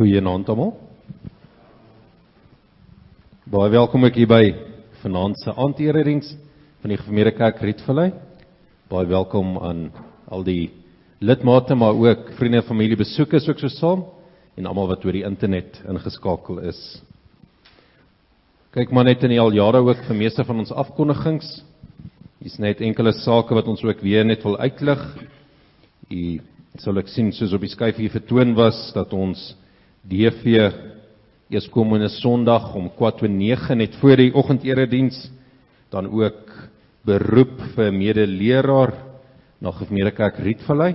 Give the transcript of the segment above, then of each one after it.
Goeienaand almal. Baie welkom ook hier by vanaand se aandediens van die Gemeente Kerk Rietvlei. Baie welkom aan al die lidmate maar ook vriende en familie besoekers ook so saam en almal wat oor die internet ingeskakel is. Kyk maar net in die al jare ook vir meeste van ons afkondigings. Hier's net enkele sake wat ons ook weer net wil uitlig. U sal ek sien soos op die skyf hier vertoon was dat ons DV eerskomende Sondag om 4:09 net voor die oggendediens dan ook beroep vir medeleraar na Gemeente Kerk Rietvlei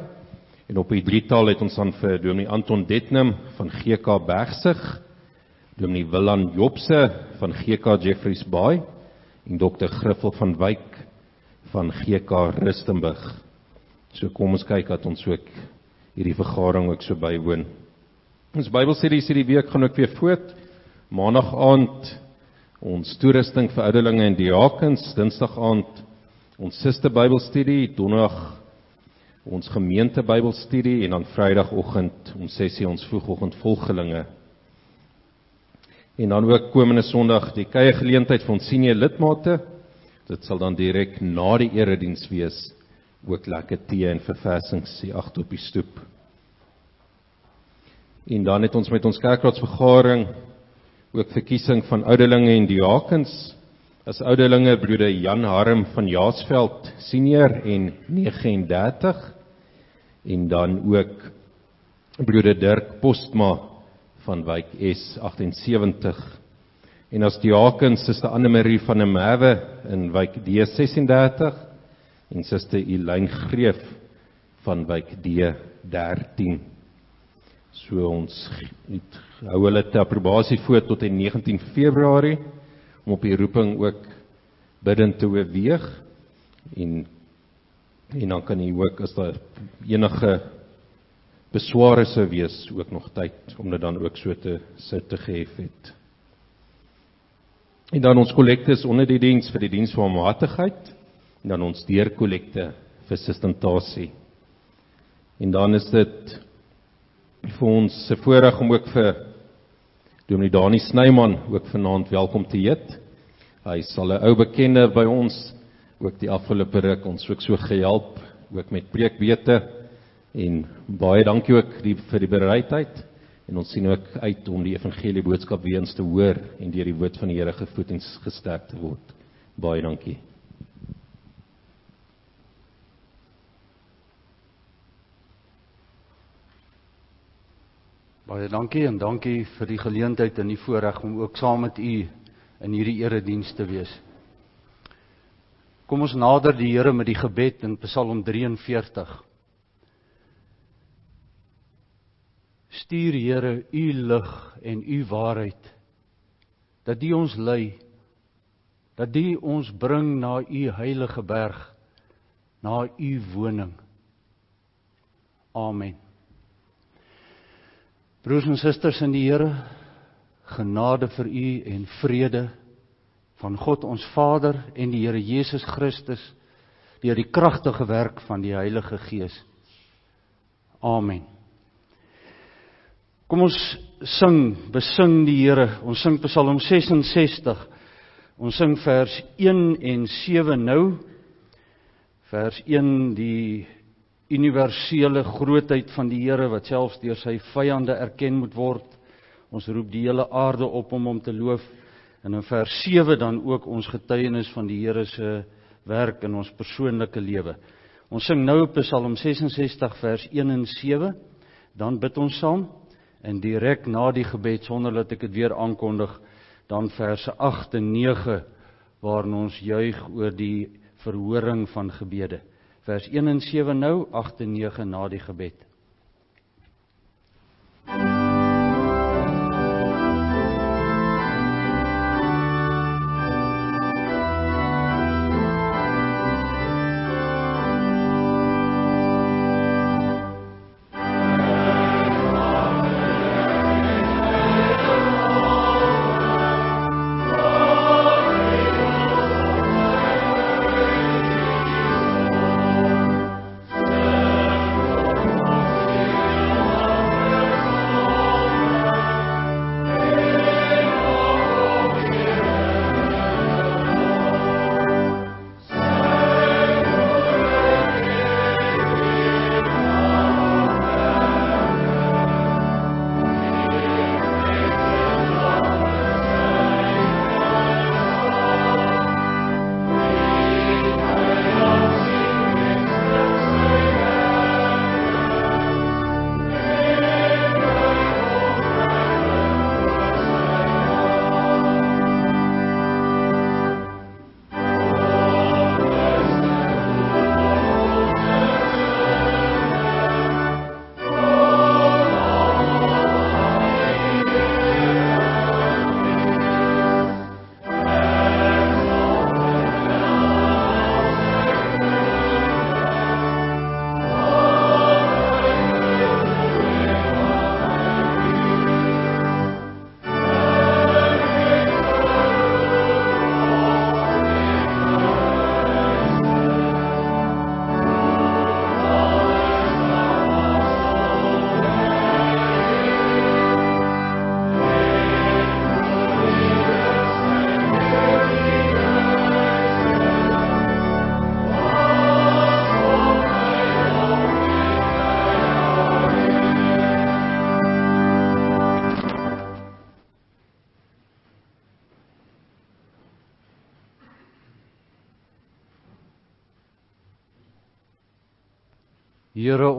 en op die drietal het ons dan vir Dominee Anton Detnam van GK Bergsig, Dominee Willan Jobse van GK Jeffreys Bay en Dr Griffel van Wyk van GK Rustenburg. So kom ons kyk dat ons ook hierdie vergadering ook so bywoon. Ons Bybelstudie hierdie week gaan ook weer voort. Maandag aand ons toerusting vir ouderlinge en diakens, Dinsdag aand ons suster Bybelstudie, Donderdag ons gemeente Bybelstudie en dan Vrydagoggend om 6:00 ons vroegoggend volgelinge. En dan ook komende Sondag die kuier geleentheid vir ons senior lidmate. Dit sal dan direk na die erediens wees. Ook lekker tee en verversings hier agter op die stoep. En dan het ons met ons kerkraadsvergadering ook verkiesing van ouderlinge en diakens. As ouderlinge broeder Jan Harm van Jaarsveld senior en 39 en dan ook broeder Dirk Postma van Wyk S 78. En as diakens suster Anne Marie van der Merwe in Wyk D 36 en suster Elyn Greef van Wyk D 13. So ons het hou hulle te aprobasie voor tot in 19 Februarie om op die roeping ook bidend te oorweeg en en dan kan jy ook as daar enige besware sou wees ook nog tyd om dit dan ook so te sit te gehef het. En dan ons kollektes onder die diens vir die diens van matigheid en dan ons deurkollekte vir sustentasie. En dan is dit vir ons se voorreg om ook vir Dominee Dani Snyman ook vanaand welkom te heet. Hy sal 'n ou bekende by ons ook die afgelope ruk ons ook so gehelp ook met preekwete en baie dankie ook die, vir die bereidheid en ons sien ook uit om die evangelie boodskap weer eens te hoor en deur die woord van die Here gevoed en gesterk te word. Baie dankie. Baie dankie en dankie vir die geleentheid en die voorreg om ook saam met u in hierdie erediens te wees. Kom ons nader die Here met die gebed in Psalm 43. Stuur Here u lig en u waarheid dat die ons lei dat die ons bring na u heilige berg na u woning. Amen. Broers en susters in die Here, genade vir u en vrede van God ons Vader en die Here Jesus Christus deur die kragtige werk van die Heilige Gees. Amen. Kom ons sing, besing die Here. Ons sing Psalm 66. Ons sing vers 1 en 7 nou. Vers 1 die universele grootheid van die Here wat selfs deur sy vyande erken moet word. Ons roep die hele aarde op om hom te loof. En in vers 7 dan ook ons getuienis van die Here se werk in ons persoonlike lewe. Ons sing nou Psalm 66 vers 1 en 7. Dan bid ons saam en direk na die gebed sonder dat ek dit weer aankondig, dan verse 8 en 9 waarin ons juig oor die verhoring van gebede vers 1 en 7 nou 8 en 9 na die gebed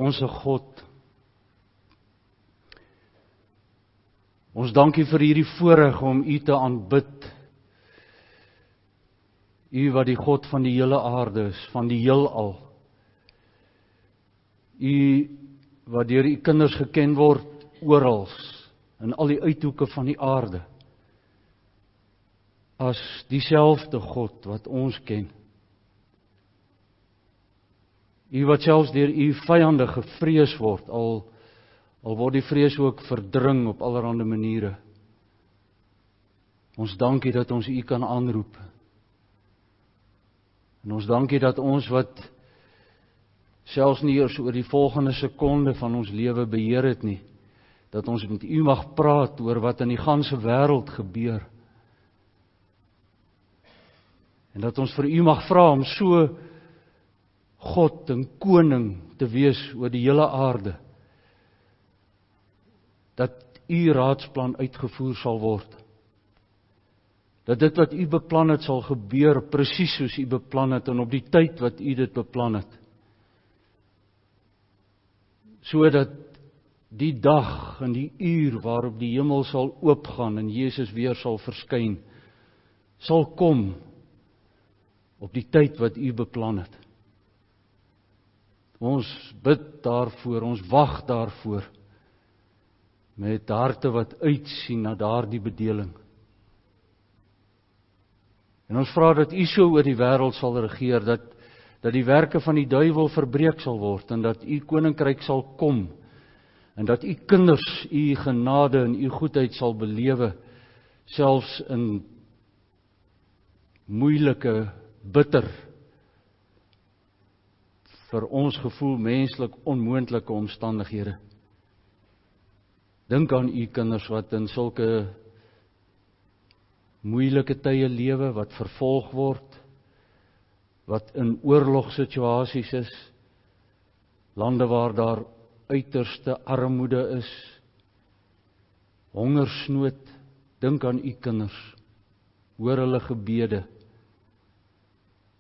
Onsse God. Ons dankie vir hierdie voorreg om U te aanbid. U wat die God van die hele aarde is, van die heelal. U wat deur U kinders geken word oral in al die uithoeke van die aarde. As dieselfde God wat ons ken. U wat selfs deur u vyande gevrees word al al word die vrees ook verdring op allerlei maniere. Ons dankie dat ons u kan aanroep. En ons dankie dat ons wat selfs nie eers oor die volgende sekonde van ons lewe beheer het nie, dat ons met u mag praat oor wat in die ganse wêreld gebeur. En dat ons vir u mag vra om so God en koning te wees oor die hele aarde. Dat u raadsplan uitgevoer sal word. Dat dit wat u beplan het sal gebeur presies soos u beplan het en op die tyd wat u dit beplan het. Sodat die dag en die uur waarop die hemel sal oopgaan en Jesus weer sal verskyn sal kom op die tyd wat u beplan het. Ons bid daarvoor, ons wag daarvoor met harte wat uitsien na daardie bedeling. En ons vra dat U so oor die wêreld sal regeer dat dat die werke van die duiwel verbreek sal word en dat U koninkryk sal kom en dat U kinders U genade en U goedheid sal belewe selfs in moeilike bitter vir ons gevoel menslik onmoontlike omstandighede. Dink aan u kinders wat in sulke moeilike tye lewe, wat vervolg word, wat in oorlogsituasies is, lande waar daar uiterste armoede is, hongersnood. Dink aan u kinders. Hoor hulle gebede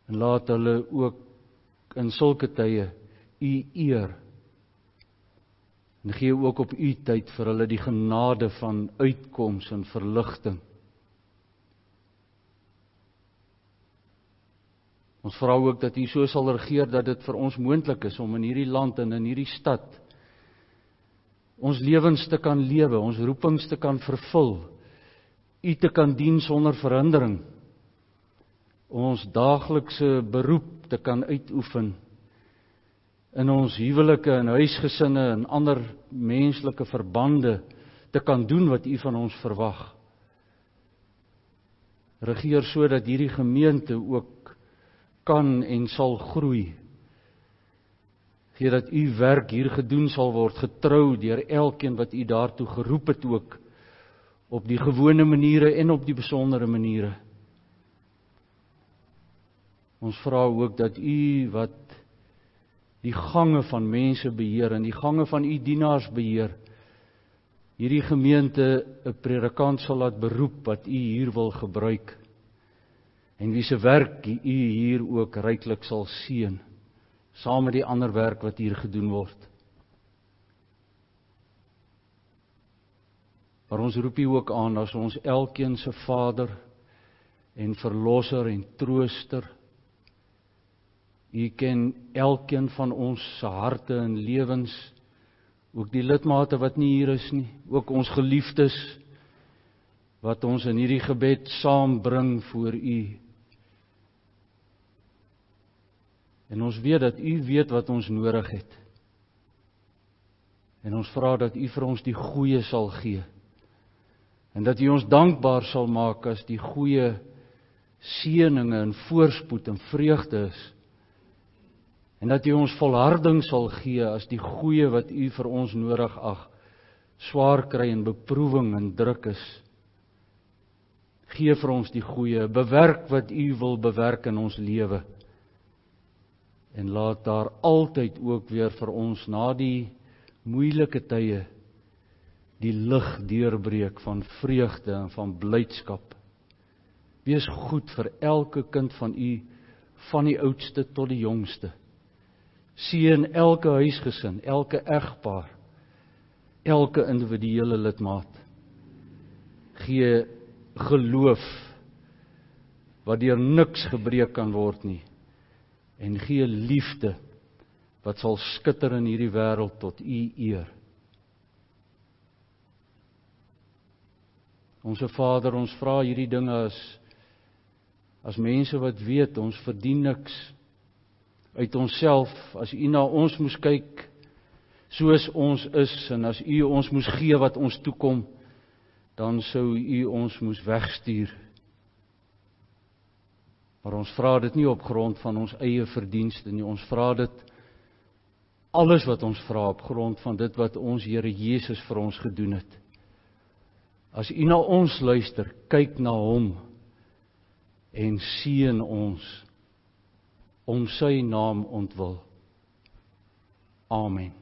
en laat hulle ook in sulke tye u eer. En gee ook op u tyd vir hulle die genade van uitkoms en verligting. Ons vra ook dat u so sal regeer dat dit vir ons moontlik is om in hierdie land en in hierdie stad ons lewens te kan lewe, ons roepings te kan vervul, u te kan dien sonder verhindering ons daaglikse beroep te kan uitoefen in ons huwelike en huisgesinne en ander menslike verbande te kan doen wat U van ons verwag. Regeer sodat hierdie gemeente ook kan en sal groei. Gee dat U werk hier gedoen sal word getrou deur elkeen wat U daartoe geroep het ook op die gewone maniere en op die besondere maniere. Ons vra ook dat U wat die gange van mense beheer en die gange van U dienaars beheer, hierdie gemeente 'n predikant sal laat beroep wat U hier wil gebruik. En wie se werk U hier ook ryklik sal seën saam met die ander werk wat hier gedoen word. Maar ons roep U ook aan as ons elkeen se Vader en verlosser en trooster U ken elkeen van ons se harte en lewens, ook die lidmate wat nie hier is nie, ook ons geliefdes wat ons in hierdie gebed saambring voor U. En ons weet dat U weet wat ons nodig het. En ons vra dat U vir ons die goeie sal gee. En dat U ons dankbaar sal maak as die goeie seëninge en voorspoed en vreugde is en dat U ons volharding sal gee as die goeie wat U vir ons nodig ag swaar kry en beproewing en druk is. Gee vir ons die goeie, bewerk wat U wil bewerk in ons lewe. En laat daar altyd ook weer vir ons na die moeilike tye die lig deurbreek van vreugde en van blydskap. Wees goed vir elke kind van U van die oudste tot die jongste Seën elke huisgesin, elke egpaar, elke individuele lidmaat. Gee geloof wat deur niks gebreek kan word nie en gee liefde wat sal skitter in hierdie wêreld tot u eer. Onse Vader, ons vra hierdie dinge as as mense wat weet ons verdien niks uit onsself as u na ons moes kyk soos ons is en as u ons moes gee wat ons toekom dan sou u ons moes wegstuur maar ons vra dit nie op grond van ons eie verdienste nie. Ons vra dit alles wat ons vra op grond van dit wat ons Here Jesus vir ons gedoen het. As u na ons luister kyk na hom en seën ons om sy naam ontwil. Amen.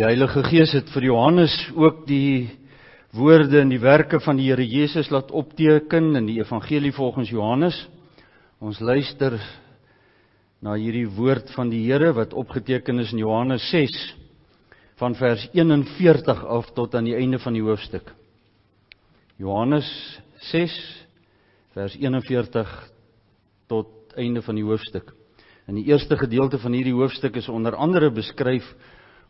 Die Heilige Gees het vir Johannes ook die woorde en die werke van die Here Jesus laat opteken in die evangelie volgens Johannes. Ons luister na hierdie woord van die Here wat opgeteken is in Johannes 6 van vers 41 af tot aan die einde van die hoofstuk. Johannes 6 vers 41 tot einde van die hoofstuk. In die eerste gedeelte van hierdie hoofstuk is onder andere beskryf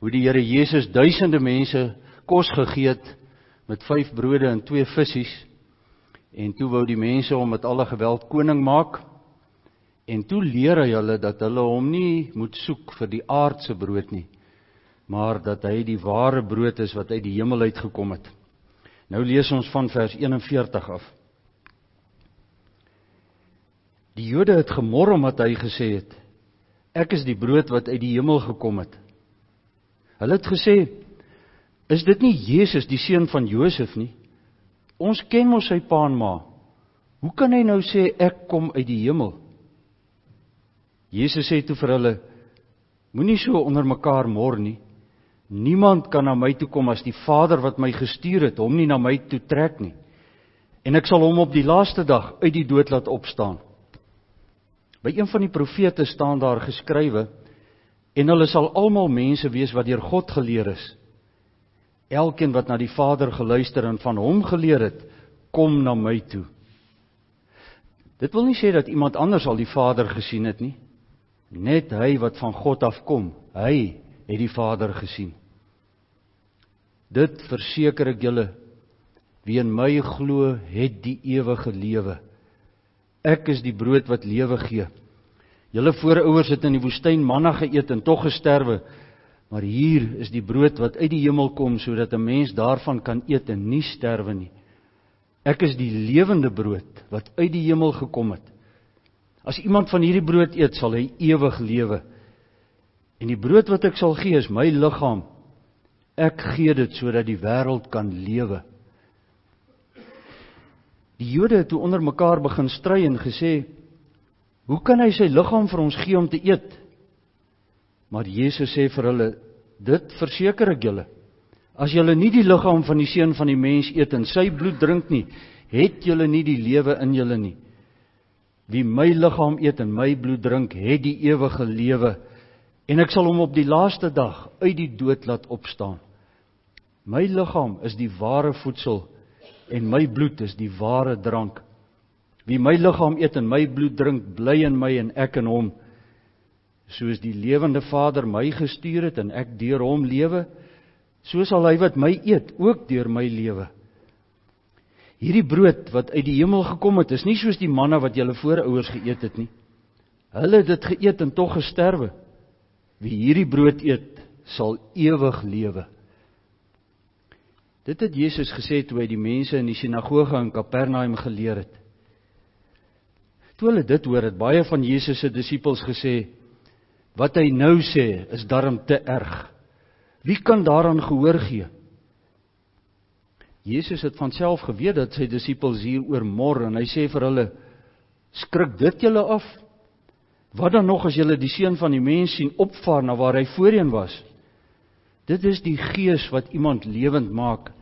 hoe die Here Jesus duisende mense kos gegee het met 5 brode en 2 visse. En toe wou die mense hom met alle geweld koning maak. En toe leer hy hulle dat hulle hom nie moet soek vir die aardse brood nie maar dat hy die ware brood is wat uit die hemel uit gekom het. Nou lees ons van vers 41 af. Die Jode het gemor omdat hy gesê het ek is die brood wat uit die hemel gekom het Hulle het gesê: "Is dit nie Jesus, die seun van Josef nie? Ons ken mos sy pa en ma. Hoe kan hy nou sê ek kom uit die hemel?" Jesus sê toe vir hulle: Moenie so onder mekaar mor nie. Niemand kan na my toe kom as die Vader wat my gestuur het hom nie na my toe trek nie. En ek sal hom op die laaste dag uit die dood laat opstaan. By een van die profete staan daar geskrywe en hulle sal almal mense wees wat deur God geleer is. Elkeen wat na die Vader geluister en van hom geleer het, kom na my toe. Dit wil nie sê dat iemand anders al die Vader gesien het nie. Net hy wat van God afkom, hy het die Vader gesien. Dit verseker ek julle, wie in my glo, het die ewige lewe. Ek is die brood wat lewe gee. Julle voorouers het in die woestyn manna geëet en tog gesterwe. Maar hier is die brood wat uit die hemel kom sodat 'n mens daarvan kan eet en nie sterwe nie. Ek is die lewende brood wat uit die hemel gekom het. As iemand van hierdie brood eet, sal hy ewig lewe. En die brood wat ek sal gee is my liggaam. Ek gee dit sodat die wêreld kan lewe. Die Jode het toe onder mekaar begin stry en gesê: "Hoe kan hy sy liggaam vir ons gee om te eet?" Maar Jesus sê vir hulle: "Dit verseker ek julle. As julle nie die liggaam van die seun van die mens eet en sy bloed drink nie, het julle nie die lewe in julle nie. Wie my liggaam eet en my bloed drink, het die ewige lewe en ek sal hom op die laaste dag uit die dood laat opstaan. My liggaam is die ware voedsel en my bloed is die ware drank. Wie my liggaam eet en my bloed drink, bly in my en ek in hom. Soos die lewende Vader my gestuur het en ek deur hom lewe, so sal hy wat my eet ook deur my lewe. Hierdie brood wat uit die hemel gekom het, is nie soos die manna wat julle voorouers geëet het nie. Hulle het dit geëet en tog gesterwe. Wie hierdie brood eet, sal ewig lewe. Dit het Jesus gesê toe hy die mense in die sinagoge in Kapernaum geleer het. Toe hulle dit hoor, het baie van Jesus se disippels gesê: "Wat hy nou sê, is darm te erg. Wie kan daaraan gehoor gee?" Jesus het van self geweet dat sy disippels hieroor mor en hy sê vir hulle: "Skrik dit julle af? Wat dan nog as julle die seun van die mens sien opvaar na waar hy voorheen was?" Dit is die gees wat iemand lewend maak.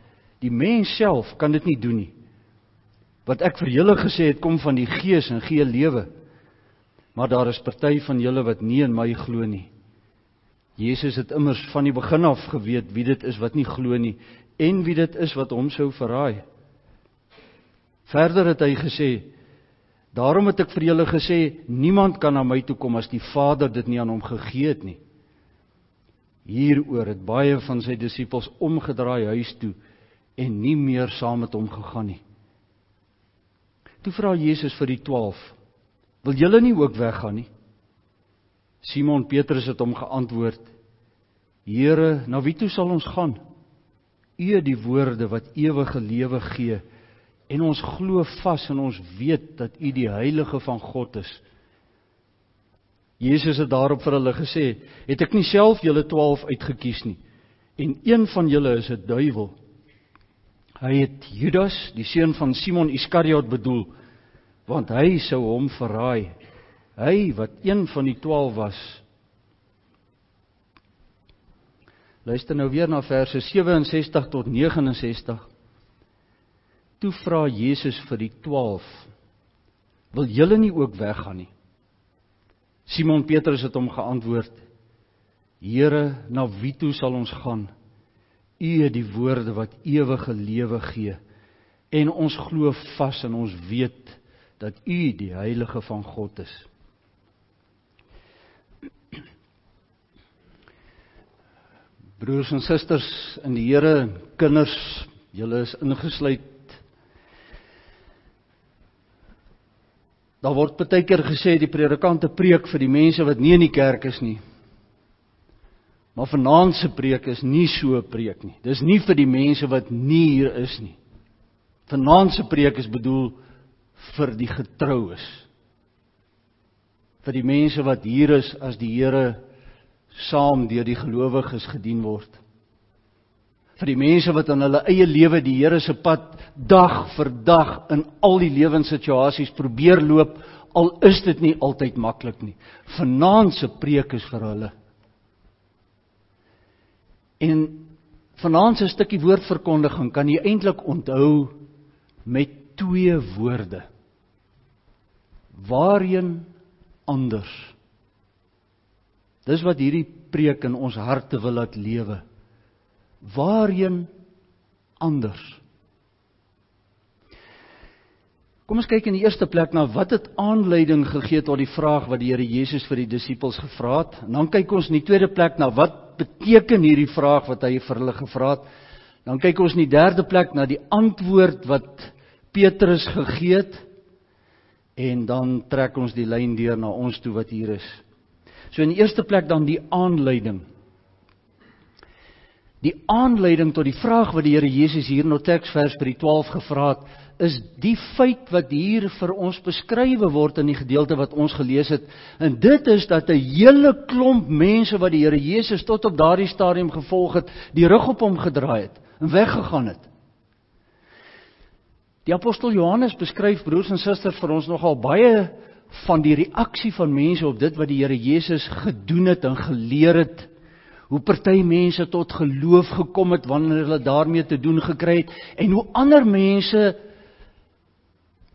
Die mens self kan dit nie doen nie. Wat ek vir julle gesê het kom van die gees en gee lewe. Maar daar is party van julle wat nie in my glo nie. Jesus het immers van die begin af geweet wie dit is wat nie glo nie en wie dit is wat hom sou verraai. Verder het hy gesê: "Daarom het ek vir julle gesê, niemand kan na my toe kom as die Vader dit nie aan hom gegee het nie." Hieroor het baie van sy disippels omgedraai huis toe en nie meer saam met hom gegaan nie. Toe vra Jesus vir die 12: "Wil julle nie ook weggaan nie?" Simon Petrus het hom geantwoord: "Here, na wie toe sal ons gaan? U het die woorde wat ewige lewe gee en ons glo vas en ons weet dat U die heilige van God is." Jesus het daarop vir hulle gesê: "Het ek nie self julle 12 uitgekies nie? En een van julle is 'n duiwel." Hy het Judas, die seun van Simon Iskariot bedoel, want hy sou hom verraai. Hy wat een van die 12 was. Luister nou weer na verse 67 tot 69. Toe vra Jesus vir die 12: "Wil julle nie ook weggaan nie?" Simon Petrus het hom geantwoord: Here, na wie toe sal ons gaan? U het die woorde wat ewige lewe gee. En ons glo vas en ons weet dat U die heilige van God is. Broers en susters in die Here, kinders, julle is ingesluit Daar word baie keer gesê die predikante preek vir die mense wat nie in die kerk is nie. Maar vanaand se preek is nie so 'n preek nie. Dis nie vir die mense wat nie hier is nie. Vanaand se preek is bedoel vir die getroues. Vir die mense wat hier is as die Here saam deur die gelowiges gedien word vir die mense wat in hulle eie lewe die Here se pad dag vir dag in al die lewenssituasies probeer loop al is dit nie altyd maklik nie. Vanaand se preek is vir hulle. En vanaand se stukkie woordverkondiging kan jy eintlik onthou met twee woorde. Waarheen anders? Dis wat hierdie preek in ons harte wil laat lewe waarheen anders? Kom ons kyk in die eerste plek na wat het aanleiding gegee tot die vraag wat die Here Jesus vir die disippels gevra het. En dan kyk ons in die tweede plek na wat beteken hierdie vraag wat hy vir hulle gevra het. Dan kyk ons in die derde plek na die antwoord wat Petrus gegee het. En dan trek ons die lyn deur na ons toe wat hier is. So in die eerste plek dan die aanleiding. Die aanleiding tot die vraag wat die Here Jesus hier in ons teksvers by die 12 gevra het, is die feit wat hier vir ons beskrywe word in die gedeelte wat ons gelees het. En dit is dat 'n hele klomp mense wat die Here Jesus tot op daardie stadium gevolg het, die rug op hom gedraai het en weggegaan het. Die apostel Johannes beskryf broers en susters vir ons nogal baie van die reaksie van mense op dit wat die Here Jesus gedoen het en geleer het. Hoe party mense tot geloof gekom het wanneer hulle daarmee te doen gekry het en hoe ander mense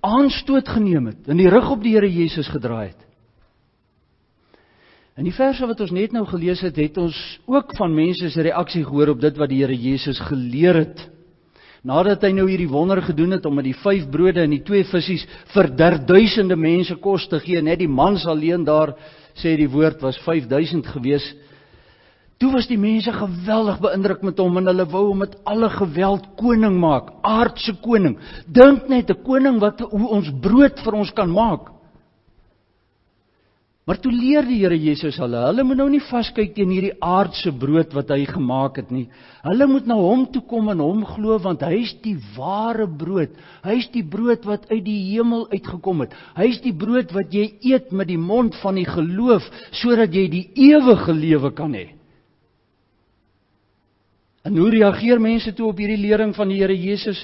aanstoot geneem het en die rug op die Here Jesus gedraai het. In die verse wat ons net nou gelees het, het ons ook van mense se reaksie gehoor op dit wat die Here Jesus geleer het. Nadat hy nou hierdie wonder gedoen het om met die 5 brode en die 2 visse vir derduisende mense kos te gee, net die mans alleen daar sê die woord was 5000 gewees. Toe was die mense geweldig beïndruk met hom en hulle wou hom met alle geweld koning maak, aardse koning. Dink net 'n koning wat hoe ons brood vir ons kan maak. Maar toe leer die Here Jesus hulle, hulle moet nou nie vaskyk teen hierdie aardse brood wat hy gemaak het nie. Hulle moet na hom toe kom en hom glo want hy is die ware brood. Hy is die brood wat uit die hemel uitgekom het. Hy is die brood wat jy eet met die mond van die geloof sodat jy die ewige lewe kan hê. En hoe reageer mense toe op hierdie lering van die Here Jesus?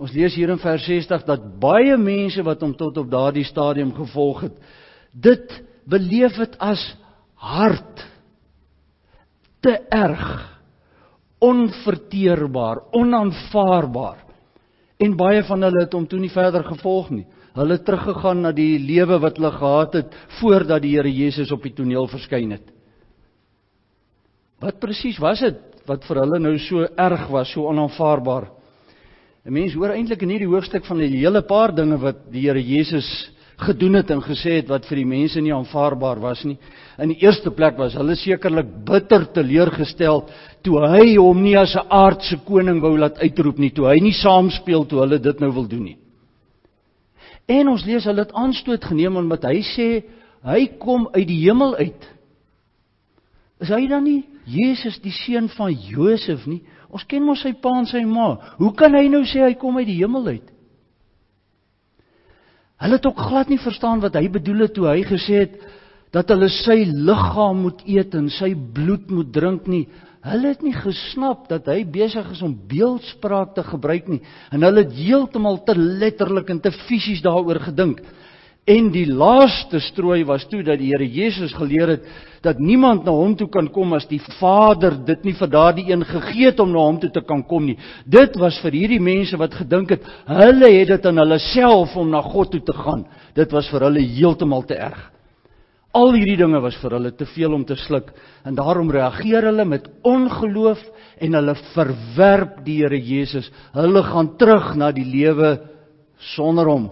Ons lees hier in vers 60 dat baie mense wat hom tot op daardie stadium gevolg het, dit beleef dit as hard te erg onverteerbaar onaanvaarbaar. En baie van hulle het hom toe nie verder gevolg nie. Hulle het teruggegaan na die lewe wat hulle gehad het voordat die Here Jesus op die toneel verskyn het. Wat presies was dit wat vir hulle nou so erg was so onaanvaarbaar 'n mens hoor eintlik in hierdie hoofstuk van 'n hele paar dinge wat die Here Jesus gedoen het en gesê het wat vir die mense nie aanvaarbaar was nie. In die eerste plek was hulle sekerlik bitter teleurgestel toe hy hom nie as 'n aardse koning wou laat uitroep nie, toe hy nie saamspeel toe hulle dit nou wil doen nie. En ons lees hulle het aanstoot geneem omdat hy sê hy kom uit die hemel uit. Is hy dan nie Jesus die seun van Josef nie? Ons ken mos sy pa en sy ma. Hoe kan hy nou sê hy kom uit die hemel uit? Hulle het ook glad nie verstaan wat hy bedoel het toe hy gesê het dat hulle sy liggaam moet eet en sy bloed moet drink nie. Hulle het nie gesnap dat hy besig is om beeldspraak te gebruik nie en hulle het heeltemal te letterlik en te fisies daaroor gedink. En die laaste strooi was toe dat die Here Jesus geleer het dat niemand na hom toe kan kom as die Vader dit nie vir daardie een gegee het om na hom toe te kan kom nie. Dit was vir hierdie mense wat gedink het hulle het dit aan hulle self om na God toe te gaan. Dit was vir hulle heeltemal te erg. Al hierdie dinge was vir hulle te veel om te sluk en daarom reageer hulle met ongeloof en hulle verwerp die Here Jesus. Hulle gaan terug na die lewe sonder hom.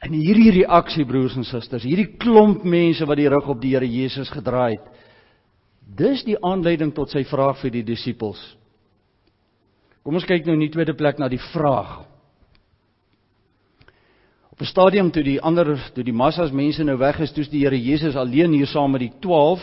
En hierdie reaksie broers en susters, hierdie klomp mense wat die rug op die Here Jesus gedraai het. Dis die aanleiding tot sy vraag vir die disippels. Kom ons kyk nou in die tweede plek na die vraag. Op 'n stadium toe die ander toe die massas mense nou weg is, toets die Here Jesus alleen hier saam met die 12.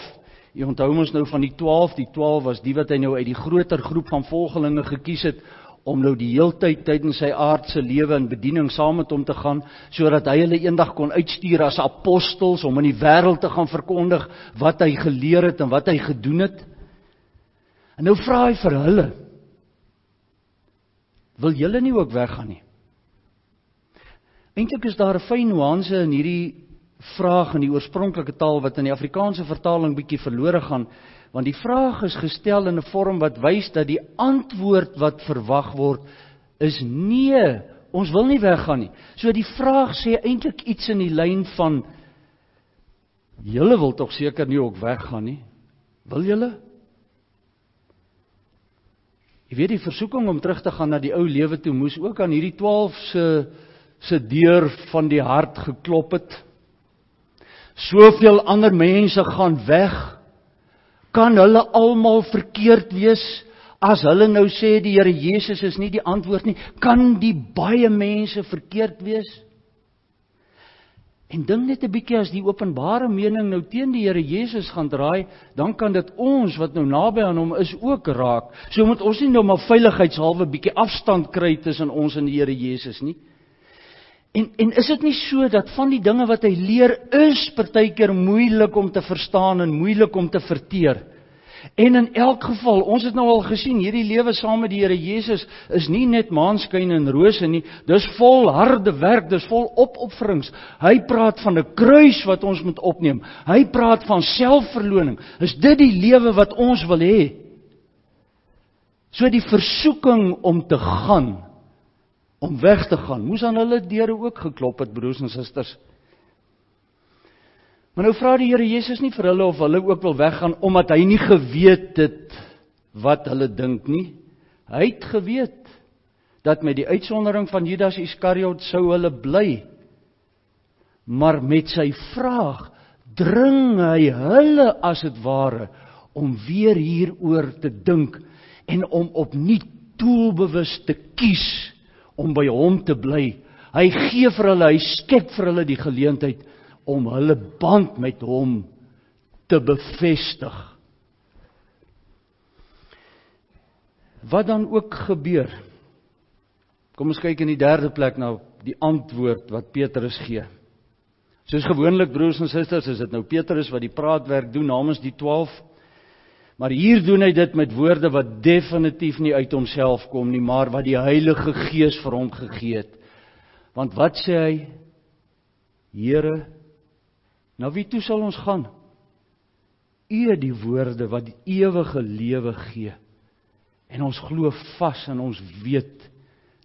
Jy onthou ons nou van die 12, die 12 was die wat hy nou uit die groter groep van volgelinge gekies het om nou die heeltyd tydens sy aardse lewe en bediening saam met hom te gaan sodat hy hulle eendag kon uitstuur as apostels om in die wêreld te gaan verkondig wat hy geleer het en wat hy gedoen het. En nou vra hy vir hulle: Wil julle nie ook weggaan nie? Eintlik is daar 'n fyn nuance in hierdie vraag in die oorspronklike taal wat in die Afrikaanse vertaling bietjie verlore gaan want die vraag is gestel in 'n vorm wat wys dat die antwoord wat verwag word is nee, ons wil nie weggaan nie. So die vraag sê eintlik iets in die lyn van julle wil tog seker nie ook weggaan nie. Wil julle? Jy weet die versoeking om terug te gaan na die ou lewe toe moes ook aan hierdie 12 se se deur van die hart geklop het. Soveel ander mense gaan weg kan hulle almal verkeerd wees as hulle nou sê die Here Jesus is nie die antwoord nie? Kan die baie mense verkeerd wees? En dink net 'n bietjie as die openbare mening nou teen die Here Jesus gaan draai dan kan dit ons wat nou naby aan hom is ook raak. So moet ons nie nou maar veiligheidshalwe bietjie afstand kry tussen ons en die Here Jesus nie En en is dit nie so dat van die dinge wat hy leer is partykeer moeilik om te verstaan en moeilik om te verteer. En in elk geval, ons het nou al gesien, hierdie lewe saam met die Here Jesus is nie net maanskyn en rose nie. Dis vol harde werk, dis vol opofferings. Hy praat van 'n kruis wat ons moet opneem. Hy praat van selfverloning. Is dit die lewe wat ons wil hê? So die versoeking om te gaan, om weg te gaan, moes aan hulle deure ook geklop het, broers en susters. Maar nou vra die Here Jesus nie vir hulle of hulle ook wil weggaan omdat hy nie geweet het wat hulle dink nie. Hy het geweet dat met die uitsondering van Judas Iskariot sou hulle bly. Maar met sy vraag dring hy hulle as dit ware om weer hieroor te dink en om opnuut doelbewus te kies om by hom te bly. Hy gee vir hulle, hy skep vir hulle die geleentheid om hulle band met hom te bevestig. Wat dan ook gebeur. Kom ons kyk in die derde plek na die antwoord wat Petrus gee. Soos gewoonlik broers en susters, is dit nou Petrus wat die praatwerk doen namens die 12. Maar hier doen hy dit met woorde wat definitief nie uit homself kom nie, maar wat die Heilige Gees vir hom gegee het. Want wat sê hy? Here, Na wie toe sal ons gaan? U het die woorde wat die ewige lewe gee. En ons glo vas en ons weet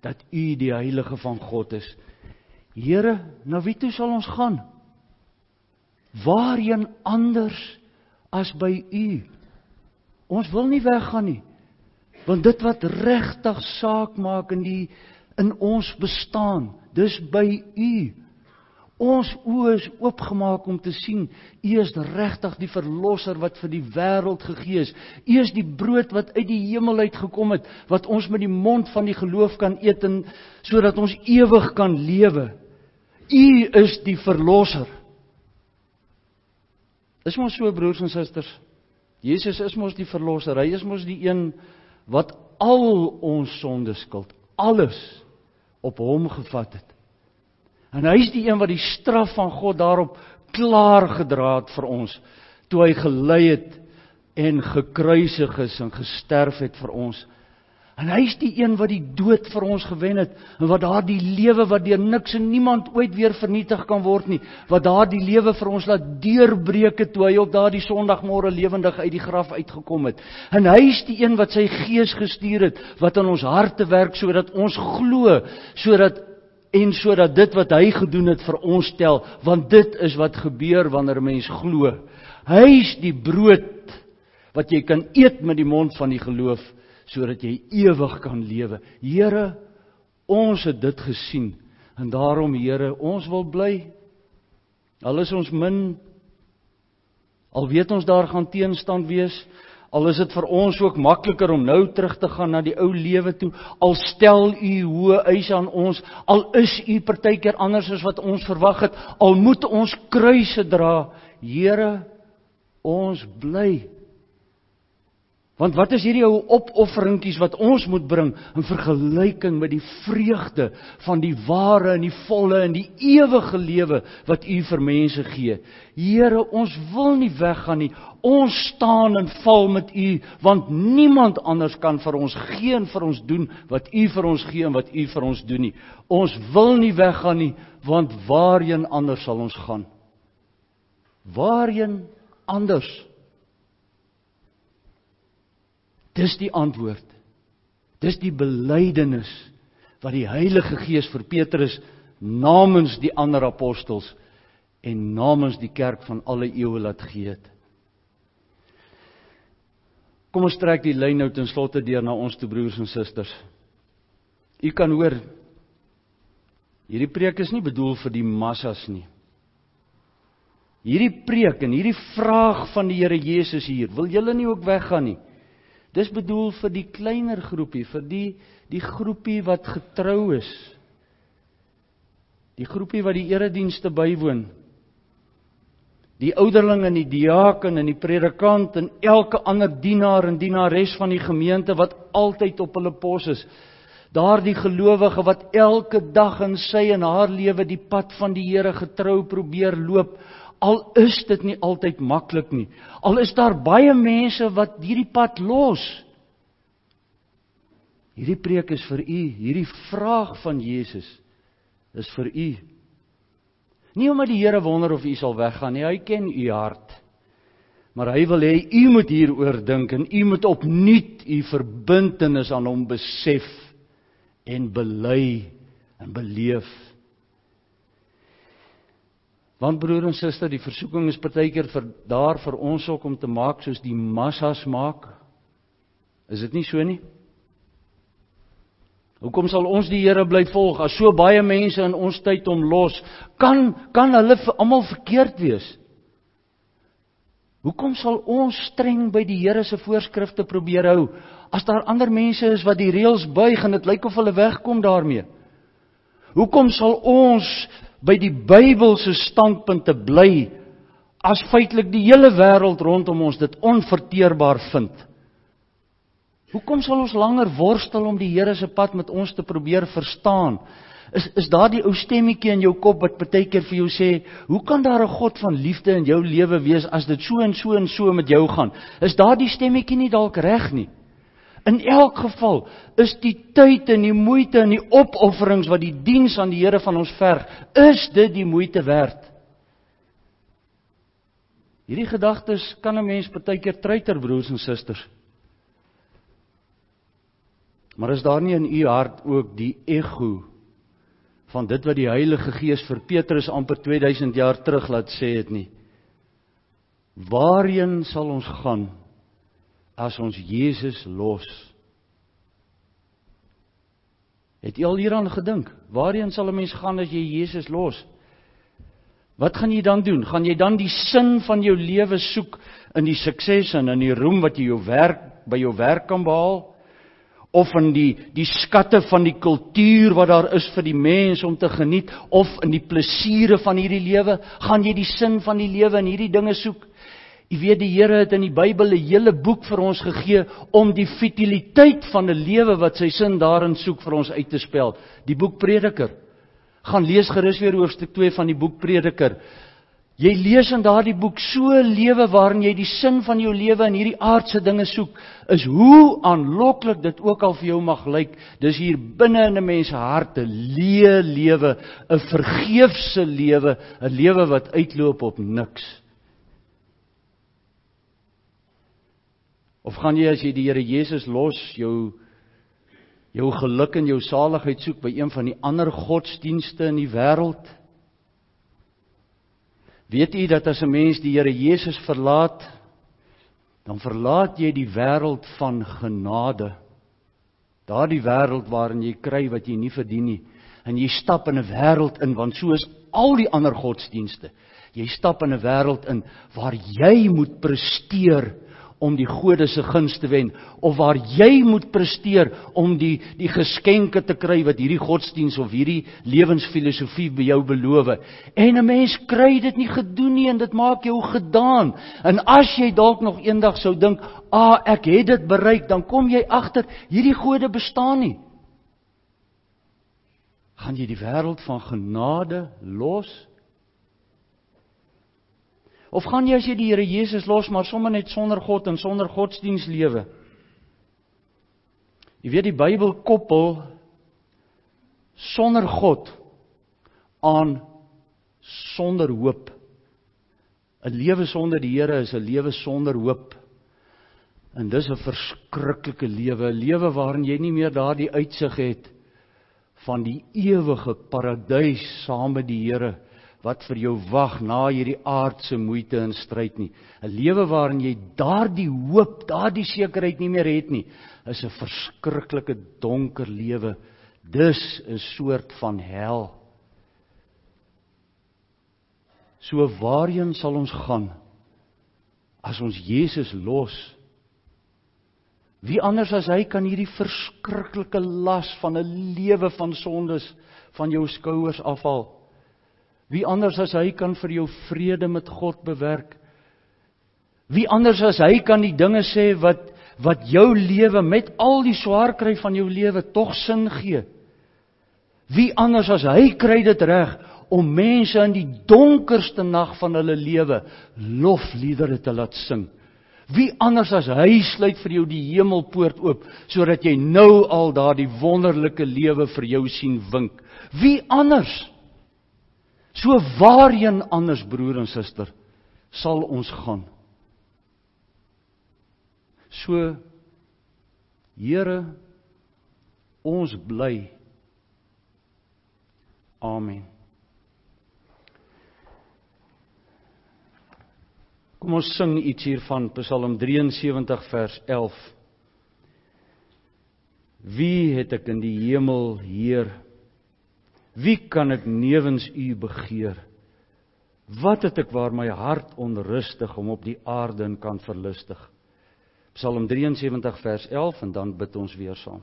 dat U die heilige van God is. Here, na wie toe sal ons gaan? Waarheen anders as by U? Ons wil nie weggaan nie. Want dit wat regtig saak maak in die in ons bestaan, dis by U. Ons oë is oopgemaak om te sien U is regtig die verlosser wat vir die wêreld gegee is. U is die brood wat uit die hemel uit gekom het wat ons met die mond van die geloof kan eet en sodat ons ewig kan lewe. U is die verlosser. Is mos so broers en susters. Jesus is mos die verlosser. Hy is mos die een wat al ons sonde skuld, alles op hom gevat het. En hy is die een wat die straf van God daarop klaar gedra het vir ons toe hy gelei het en gekruisig is en gesterf het vir ons. En hy is die een wat die dood vir ons gewen het en wat daardie lewe wat deur niks en niemand ooit weer vernietig kan word nie, wat daardie lewe vir ons laat deurbreek het toe hy op daardie Sondagmôre lewendig uit die graf uitgekom het. En hy is die een wat sy gees gestuur het wat in ons harte werk sodat ons glo, sodat en sodat dit wat hy gedoen het vir ons tel, want dit is wat gebeur wanneer 'n mens glo. Hy is die brood wat jy kan eet met die mond van die geloof sodat jy ewig kan lewe. Here, ons het dit gesien en daarom Here, ons wil bly. Al is ons min al weet ons daar gaan teenstand wees, Al is dit vir ons ook makliker om nou terug te gaan na die ou lewe toe. Al stel u hoë eise aan ons, al is u partykeer anders as wat ons verwag het, al moet ons kruise dra. Here, ons bly Want wat is hierdie ou opofferingkies wat ons moet bring in vergelyking met die vreugde van die ware en die volle en die ewige lewe wat U vir mense gee? Here, ons wil nie weggaan nie. Ons staan en val met U want niemand anders kan vir ons gee en vir ons doen wat U vir ons gee en wat U vir ons doen nie. Ons wil nie weggaan nie want waarheen anders sal ons gaan? Waarheen anders? Dis die antwoord. Dis die belydenis wat die Heilige Gees vir Petrus namens die ander apostels en namens die kerk van alle eeue laat gee het. Kom ons trek die lyn nou ten slotte deur na ons toe broers en susters. U kan hoor hierdie preek is nie bedoel vir die massas nie. Hierdie preek en hierdie vraag van die Here Jesus hier, wil julle nie ook weggaan nie? Dis bedoel vir die kleiner groepie, vir die die groepie wat getrou is. Die groepie wat die eredienste bywoon. Die ouderling en die diaken en die predikant en elke ander dienaar en dienares van die gemeente wat altyd op hulle pos is. Daardie gelowige wat elke dag in sy en haar lewe die pad van die Here getrou probeer loop, Al is dit nie altyd maklik nie. Al is daar baie mense wat hierdie pad los. Hierdie preek is vir u, hierdie vraag van Jesus is vir u. Nie omdat die Here wonder of u sal weggaan nie, hy ken u hart. Maar hy wil hê u moet hieroor dink en u moet opnuut u verbintenis aan hom besef en bely en beleef. Want broer en suster, die versoeking is partykeer vir daar vir ons ook om te maak soos die massas maak. Is dit nie so nie? Hoekom sal ons die Here bly volg as so baie mense in ons tyd hom los? Kan kan hulle vir almal verkeerd wees? Hoekom sal ons streng by die Here se voorskrifte probeer hou as daar ander mense is wat die reëls buig en dit lyk of hulle wegkom daarmee? Hoekom sal ons by die Bybelse standpunte bly as feitelik die hele wêreld rondom ons dit onverteerbaar vind? Hoekom sal ons langer worstel om die Here se pad met ons te probeer verstaan? Is is daardie ou stemmetjie in jou kop wat partykeer vir jou sê, "Hoe kan daar 'n God van liefde in jou lewe wees as dit so en so en so met jou gaan?" Is daardie stemmetjie nie dalk reg nie? In elk geval is die tyd en die moeite en die opofferings wat die diens aan die Here van ons verg, is dit die moeite werd? Hierdie gedagtes kan 'n mens partykeer treiter broers en susters. Maar is daar nie in u hart ook die ego van dit wat die Heilige Gees vir Petrus amper 2000 jaar terug laat sê het nie? Waarheen sal ons gaan as ons Jesus los? Het jy al hieraan gedink? Waarheen sal 'n mens gaan as jy Jesus los? Wat gaan jy dan doen? Gaan jy dan die sin van jou lewe soek in die sukses en in die roem wat jy jou werk by jou werk kan behaal? of in die die skatte van die kultuur wat daar is vir die mens om te geniet of in die plesiere van hierdie lewe gaan jy die sin van die lewe in hierdie dinge soek jy weet die Here het in die Bybel 'n hele boek vir ons gegee om die futiliteit van 'n lewe wat sy sin daarin soek vir ons uit te spel. Die boek Prediker. Gaan lees gerus weer hoofstuk 2 van die boek Prediker. Jy lees in daardie boek so 'n lewe waarin jy die sin van jou lewe in hierdie aardse dinge soek, is hoe aanloklik dit ook al vir jou mag lyk, dis hier binne in 'n mens se hart 'n leë lewe, 'n vergeefse lewe, 'n lewe wat uitloop op niks. Of gaan jy as jy die Here Jesus los, jou jou geluk en jou saligheid soek by een van die ander godsdienste in die wêreld? Weet u dat as 'n mens die Here Jesus verlaat, dan verlaat jy die wêreld van genade. Daardie wêreld waarin jy kry wat jy nie verdien nie en jy stap in 'n wêreld in want so is al die ander godsdienste. Jy stap in 'n wêreld in waar jy moet presteer om die gode se guns te wen of waar jy moet presteer om die die geskenke te kry wat hierdie godsdiens of hierdie lewensfilosofie by jou beloof. En 'n mens kry dit nie gedoen nie en dit maak jou gedaan. En as jy dalk nog eendag sou dink, "Ag, ah, ek het dit bereik," dan kom jy agter hierdie gode bestaan nie. Gaan jy die wêreld van genade los? Of gaan jy as jy die Here Jesus los maar sommer net sonder God en sonder godsdiens lewe? Jy weet die Bybel koppel sonder God aan sonder hoop. 'n Lewe sonder die Here is 'n lewe sonder hoop. En dis 'n verskriklike lewe, 'n lewe waarin jy nie meer daardie uitsig het van die ewige paradys saam met die Here nie wat vir jou wag na hierdie aardse moeite en stryd nie. 'n Lewe waarin jy daardie hoop, daardie sekerheid nie meer het nie, is 'n verskriklike donker lewe. Dis 'n soort van hel. So waarheen sal ons gaan as ons Jesus los? Wie anders as hy kan hierdie verskriklike las van 'n lewe van sondes van jou skouers afhaal? Wie anders as hy kan vir jou vrede met God bewerk? Wie anders as hy kan die dinge sê wat wat jou lewe met al die swaar kry van jou lewe tog sin gee? Wie anders as hy kry dit reg om mense in die donkerste nag van hulle lewe lofliedere te laat sing. Wie anders as hy sluit vir jou die hemelpoort oop sodat jy nou al daardie wonderlike lewe vir jou sien wink. Wie anders? So waarheen anders broer en suster sal ons gaan? So Here ons bly Amen. Kom ons sing iets hier van Psalm 73 vers 11. Wie het ek in die hemel, Heer? Wie kan ek nevens U begeer? Wat het ek waar my hart onrustig om op die aarde kan verlustig? Psalm 73 vers 11 en dan bid ons weer saam.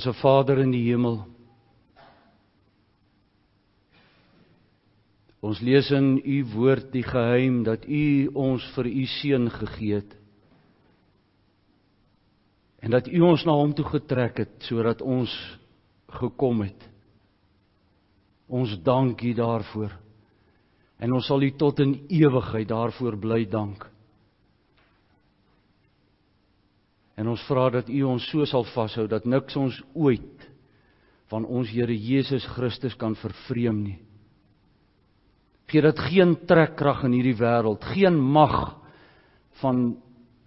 Onse Vader in die hemel. Ons lees in u woord die geheim dat u ons vir u seun gegee het. En dat u ons na hom toe getrek het sodat ons gekom het. Ons dank u daarvoor. En ons sal u tot in ewigheid daarvoor bly dank. En ons vra dat U ons so sal vashou dat niks ons ooit van ons Here Jesus Christus kan vervreem nie. Gee dat geen trekkrag in hierdie wêreld, geen mag van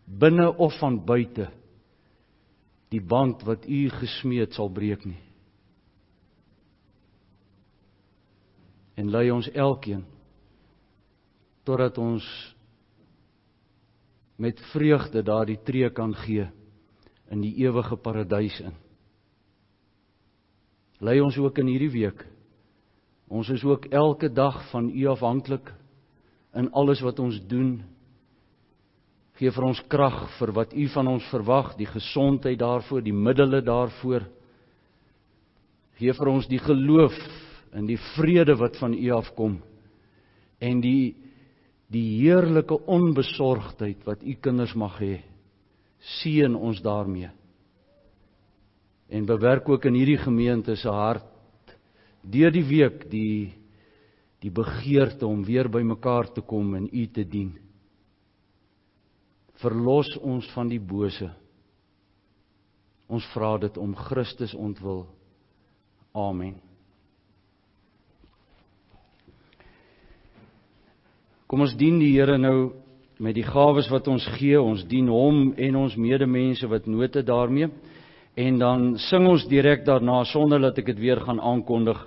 binne of van buite die band wat U gesmeed sal breek nie. En lei ons elkeen totdat ons met vreugde daardie tree kan gee in die ewige paradys in. Lei ons ook in hierdie week. Ons is ook elke dag van U afhanklik in alles wat ons doen. Gee vir ons krag vir wat U van ons verwag, die gesondheid daarvoor, die middele daarvoor. Gee vir ons die geloof en die vrede wat van U afkom en die die heerlike onbesorgdheid wat U kinders mag hê seën ons daarmee. En bewerk ook in hierdie gemeente se hart deur die week die die begeerte om weer bymekaar te kom en U te dien. Verlos ons van die bose. Ons vra dit om Christus ontwil. Amen. Kom ons dien die Here nou met die gawes wat ons gee, ons dien hom en ons medemense wat nood het daarmee. En dan sing ons direk daarna sonder dat ek dit weer gaan aankondig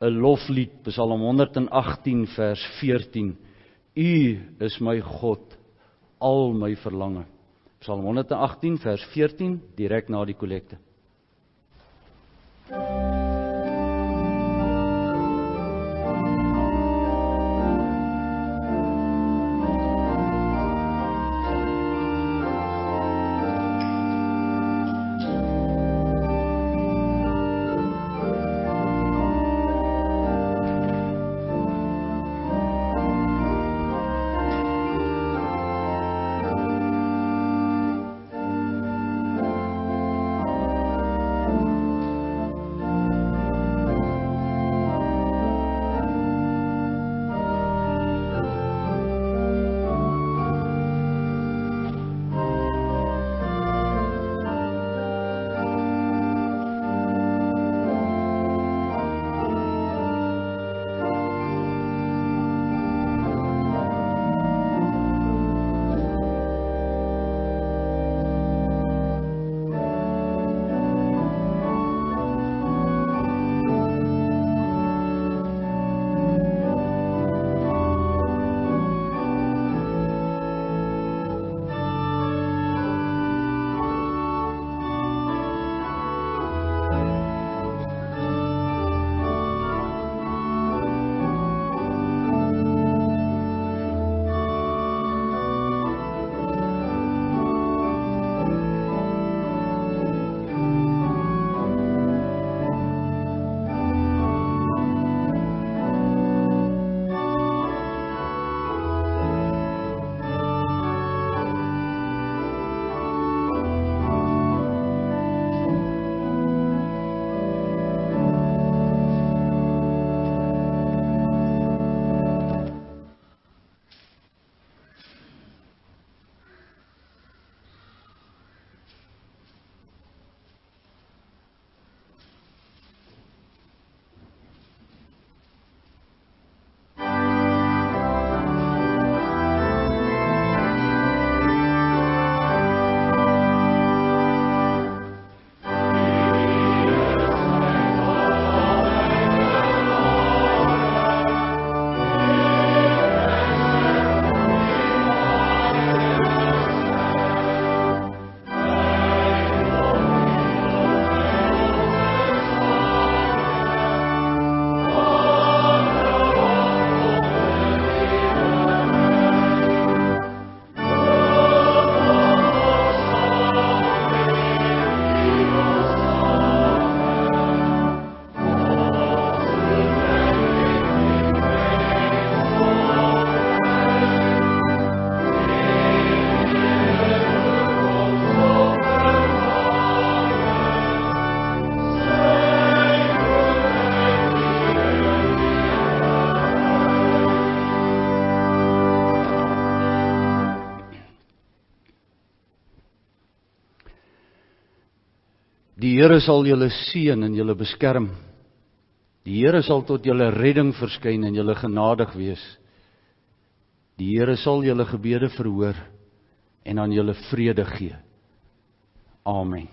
'n loflied Psalm 118 vers 14. U is my God, al my verlange. Psalm 118 vers 14 direk na die kollekte. thank you Here sal julle seën en julle beskerm. Die Here sal tot julle redding verskyn en julle genadig wees. Die Here sal julle gebede verhoor en aan julle vrede gee. Amen.